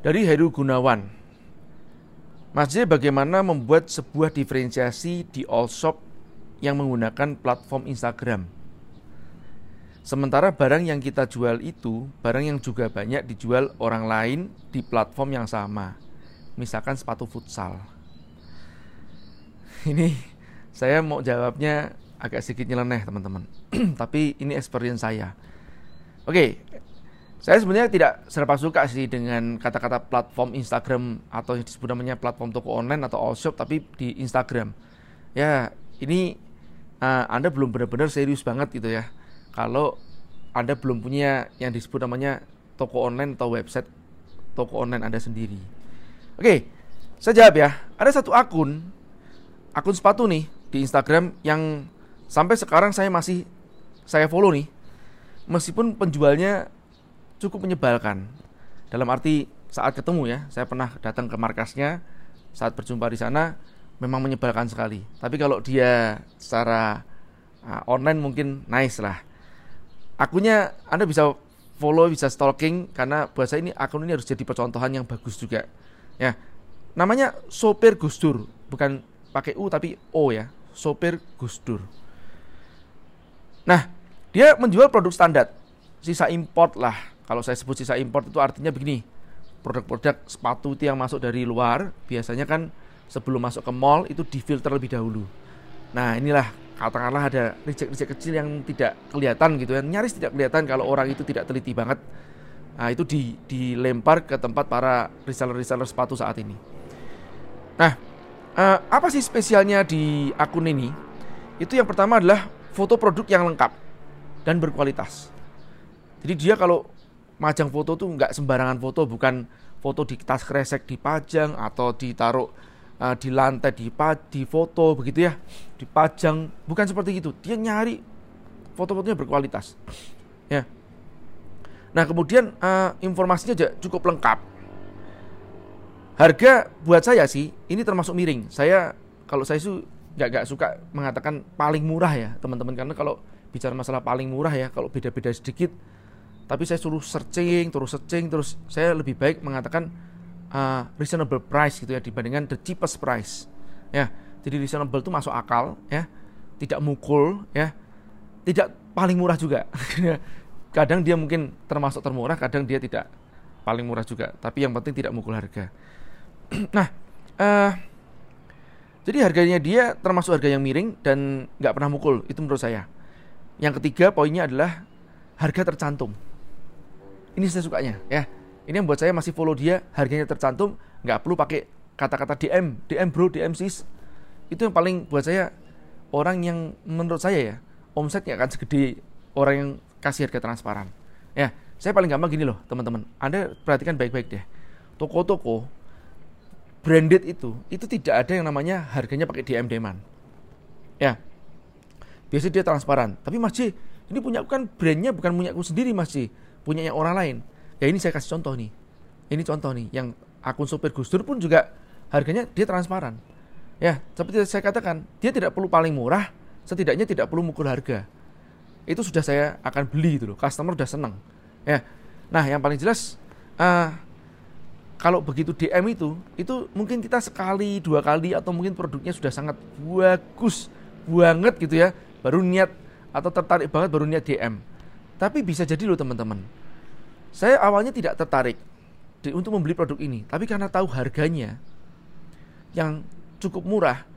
Dari Heru Gunawan. Mas J bagaimana membuat sebuah diferensiasi di all shop yang menggunakan platform Instagram? Sementara barang yang kita jual itu barang yang juga banyak dijual orang lain di platform yang sama. Misalkan sepatu futsal. Ini saya mau jawabnya agak sedikit nyeleneh teman-teman. Tapi ini experience saya. Oke, saya sebenarnya tidak serba suka sih dengan kata-kata platform Instagram atau yang disebut namanya platform toko online atau all shop tapi di Instagram. Ya, ini uh, Anda belum benar-benar serius banget gitu ya. Kalau Anda belum punya yang disebut namanya toko online atau website toko online Anda sendiri. Oke, saya jawab ya. Ada satu akun akun sepatu nih di Instagram yang sampai sekarang saya masih saya follow nih. Meskipun penjualnya cukup menyebalkan. Dalam arti saat ketemu ya, saya pernah datang ke markasnya, saat berjumpa di sana memang menyebalkan sekali. Tapi kalau dia secara uh, online mungkin nice lah. Akunnya Anda bisa follow, bisa stalking karena buat saya ini akun ini harus jadi percontohan yang bagus juga. Ya. Namanya Sopir Gusdur, bukan pakai U tapi O ya. Sopir Gusdur. Nah, dia menjual produk standar, sisa import lah kalau saya sebut sisa import itu artinya begini, produk-produk sepatu itu yang masuk dari luar biasanya kan sebelum masuk ke mall itu difilter lebih dahulu. Nah inilah katakanlah ada reject-reject kecil yang tidak kelihatan gitu ya, nyaris tidak kelihatan kalau orang itu tidak teliti banget. Nah itu di, dilempar ke tempat para reseller-reseller sepatu saat ini. Nah uh, apa sih spesialnya di akun ini? Itu yang pertama adalah foto produk yang lengkap dan berkualitas. Jadi dia kalau majang foto tuh nggak sembarangan foto, bukan foto di tas kresek dipajang atau ditaruh uh, di lantai di di foto begitu ya, dipajang, bukan seperti itu. Dia nyari foto-fotonya berkualitas. Ya. Nah, kemudian uh, informasinya juga cukup lengkap. Harga buat saya sih ini termasuk miring. Saya kalau saya itu nggak nggak suka mengatakan paling murah ya teman-teman karena kalau bicara masalah paling murah ya kalau beda-beda sedikit tapi saya suruh searching terus searching terus saya lebih baik mengatakan uh, reasonable price gitu ya dibandingkan the cheapest price. Ya jadi reasonable itu masuk akal ya. Tidak mukul ya. Tidak paling murah juga. Kadang dia mungkin termasuk termurah kadang dia tidak paling murah juga. Tapi yang penting tidak mukul harga. Nah uh, jadi harganya dia termasuk harga yang miring dan nggak pernah mukul itu menurut saya. Yang ketiga poinnya adalah harga tercantum ini saya sukanya ya. Ini yang buat saya masih follow dia, harganya tercantum, nggak perlu pakai kata-kata DM, DM bro, DM sis. Itu yang paling buat saya orang yang menurut saya ya omsetnya akan segede orang yang kasih harga transparan. Ya, saya paling gampang gini loh teman-teman. Anda perhatikan baik-baik deh. Toko-toko branded itu, itu tidak ada yang namanya harganya pakai DM deman. Ya, biasanya dia transparan. Tapi Mas J, ini punya kan brandnya bukan punya aku sendiri Mas J punyanya orang lain. Ya ini saya kasih contoh nih. Ini contoh nih yang akun sopir Gus Dur pun juga harganya dia transparan. Ya, seperti saya katakan, dia tidak perlu paling murah, setidaknya tidak perlu mukul harga. Itu sudah saya akan beli itu loh. Customer udah senang. Ya. Nah, yang paling jelas uh, kalau begitu DM itu, itu mungkin kita sekali, dua kali atau mungkin produknya sudah sangat bagus banget gitu ya, baru niat atau tertarik banget baru niat DM. Tapi bisa jadi loh teman-teman. Saya awalnya tidak tertarik untuk membeli produk ini, tapi karena tahu harganya yang cukup murah.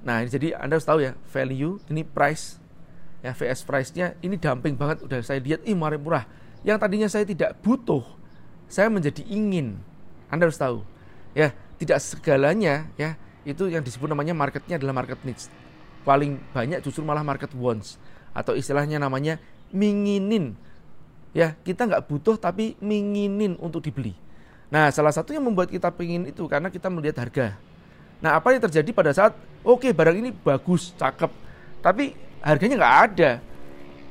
Nah, jadi Anda harus tahu ya, value ini price ya VS price-nya ini dumping banget udah saya lihat ih murah murah. Yang tadinya saya tidak butuh, saya menjadi ingin. Anda harus tahu. Ya, tidak segalanya ya itu yang disebut namanya marketnya adalah market needs. Paling banyak justru malah market wants atau istilahnya namanya minginin. Ya kita nggak butuh tapi minginin untuk dibeli. Nah salah satu yang membuat kita pingin itu karena kita melihat harga. Nah apa yang terjadi pada saat oke okay, barang ini bagus cakep tapi harganya nggak ada.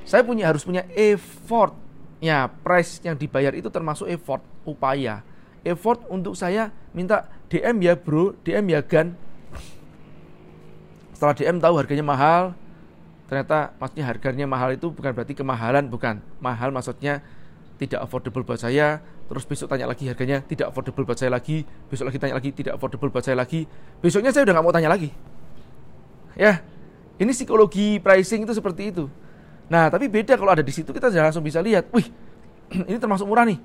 Saya punya harus punya effort ya price yang dibayar itu termasuk effort upaya. Effort untuk saya minta DM ya bro. DM ya gan. Setelah DM tahu harganya mahal ternyata maksudnya harganya mahal itu bukan berarti kemahalan bukan mahal maksudnya tidak affordable buat saya, terus besok tanya lagi harganya tidak affordable buat saya lagi, besok lagi tanya lagi tidak affordable buat saya lagi, besoknya saya udah nggak mau tanya lagi. Ya, ini psikologi pricing itu seperti itu. Nah, tapi beda kalau ada di situ kita langsung bisa lihat, wih, ini termasuk murah nih,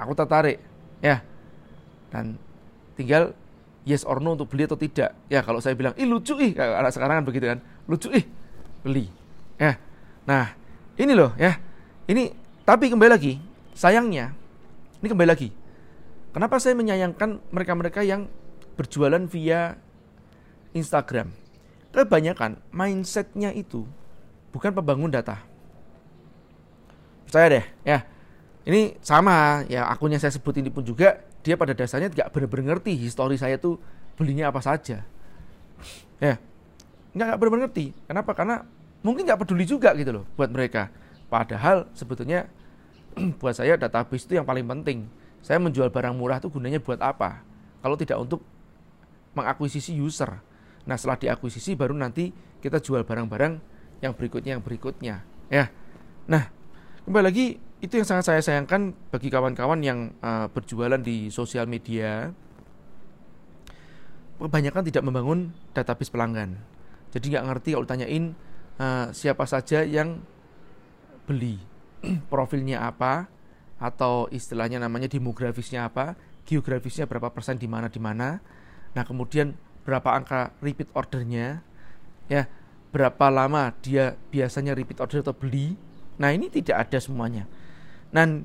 aku tertarik, ya. Dan tinggal yes or no untuk beli atau tidak. Ya, kalau saya bilang, ih lucu ih, anak sekarang kan begitu kan, lucu ih, beli. Ya, nah ini loh ya, ini tapi kembali lagi, sayangnya, ini kembali lagi, kenapa saya menyayangkan mereka-mereka yang berjualan via Instagram? kebanyakan mindsetnya itu bukan pembangun data. Percaya deh, ya. Ini sama, ya akunnya saya sebut ini pun juga dia pada dasarnya tidak benar-benar ngerti histori saya tuh belinya apa saja. Ya, nggak nggak benar-benar ngerti. Kenapa? Karena mungkin nggak peduli juga gitu loh buat mereka. Padahal sebetulnya buat saya database itu yang paling penting. Saya menjual barang murah itu gunanya buat apa? Kalau tidak untuk mengakuisisi user, Nah setelah diakuisisi baru nanti kita jual barang-barang yang berikutnya yang berikutnya ya. Nah kembali lagi itu yang sangat saya sayangkan bagi kawan-kawan yang uh, berjualan di sosial media kebanyakan tidak membangun database pelanggan. Jadi nggak ngerti kalau tanyain uh, siapa saja yang beli, profilnya apa, atau istilahnya namanya demografisnya apa, geografisnya berapa persen di mana di mana. Nah kemudian berapa angka repeat ordernya, ya berapa lama dia biasanya repeat order atau beli. Nah ini tidak ada semuanya. Dan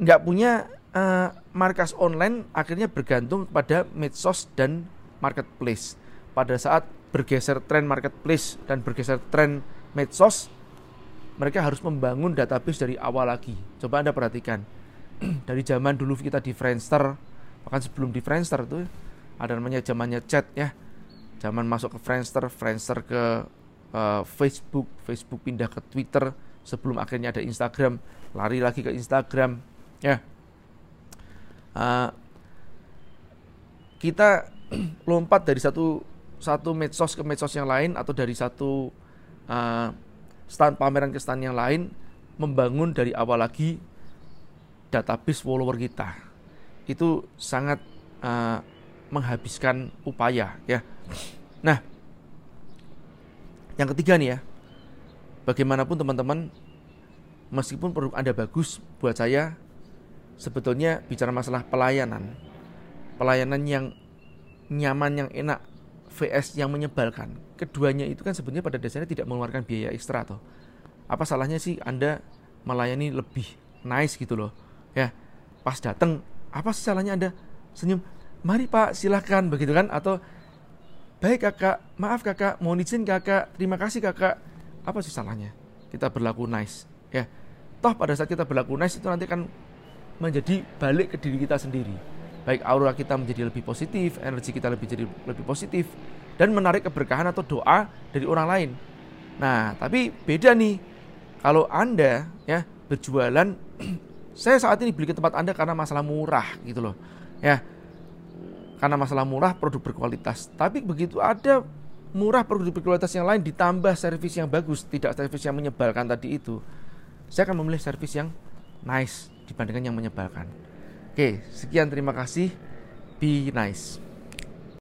nggak punya uh, markas online akhirnya bergantung pada medsos dan marketplace. Pada saat bergeser tren marketplace dan bergeser tren medsos, mereka harus membangun database dari awal lagi. Coba Anda perhatikan. dari zaman dulu kita di Friendster, bahkan sebelum di Friendster tuh ada namanya zamannya chat ya zaman masuk ke Friendster Friendster ke uh, Facebook Facebook pindah ke Twitter sebelum akhirnya ada Instagram lari lagi ke Instagram ya uh, kita lompat dari satu satu medsos ke medsos yang lain atau dari satu uh, stand pameran ke stand yang lain membangun dari awal lagi database follower kita itu sangat uh, menghabiskan upaya ya. Nah, yang ketiga nih ya, bagaimanapun teman-teman, meskipun produk Anda bagus, buat saya sebetulnya bicara masalah pelayanan, pelayanan yang nyaman, yang enak, VS yang menyebalkan. Keduanya itu kan sebenarnya pada dasarnya tidak mengeluarkan biaya ekstra atau apa salahnya sih Anda melayani lebih nice gitu loh. Ya, pas datang apa sih salahnya Anda senyum? mari pak silahkan begitu kan atau baik kakak maaf kakak mau izin kakak terima kasih kakak apa sih salahnya kita berlaku nice ya toh pada saat kita berlaku nice itu nanti akan menjadi balik ke diri kita sendiri baik aura kita menjadi lebih positif energi kita lebih jadi lebih positif dan menarik keberkahan atau doa dari orang lain nah tapi beda nih kalau anda ya berjualan saya saat ini beli ke tempat anda karena masalah murah gitu loh ya karena masalah murah produk berkualitas. Tapi begitu ada murah produk berkualitas yang lain ditambah servis yang bagus, tidak servis yang menyebalkan tadi itu, saya akan memilih servis yang nice dibandingkan yang menyebalkan. Oke, sekian terima kasih. Be nice.